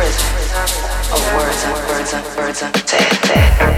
prison of words and words and words and death.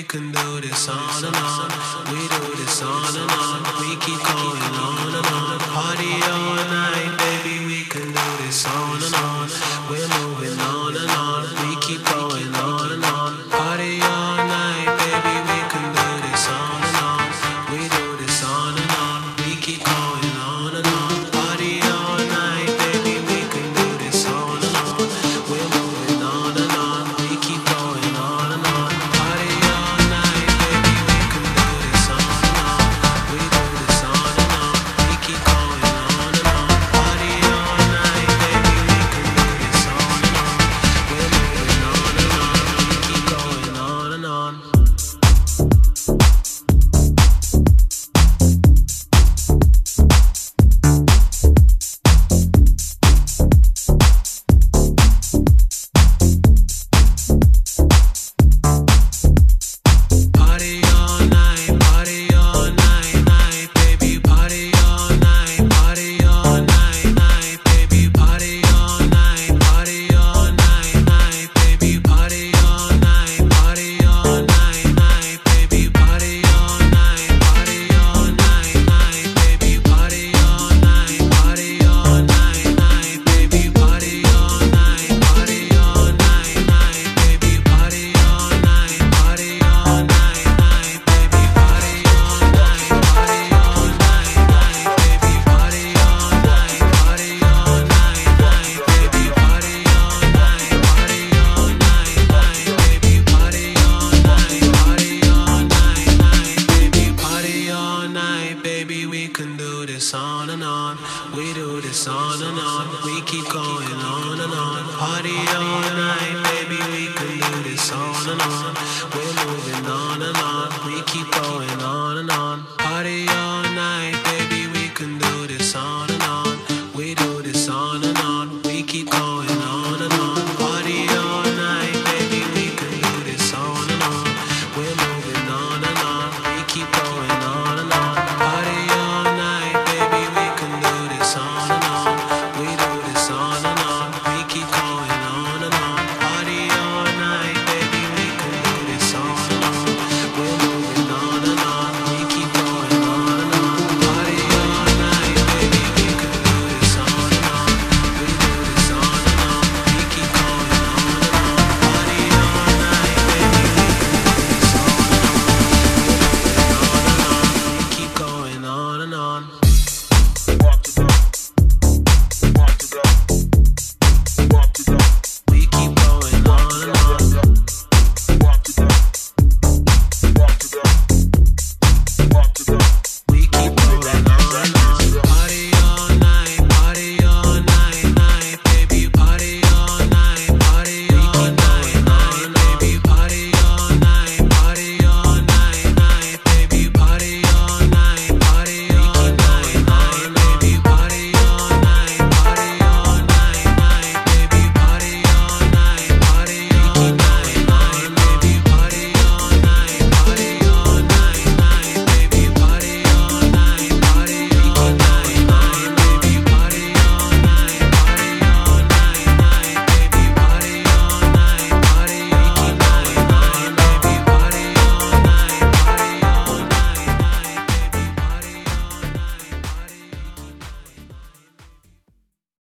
We can do this on and on. We do this on and on. We keep going on and on. Party all night. All night, baby. We can do this on and on. We're moving on and on. We keep going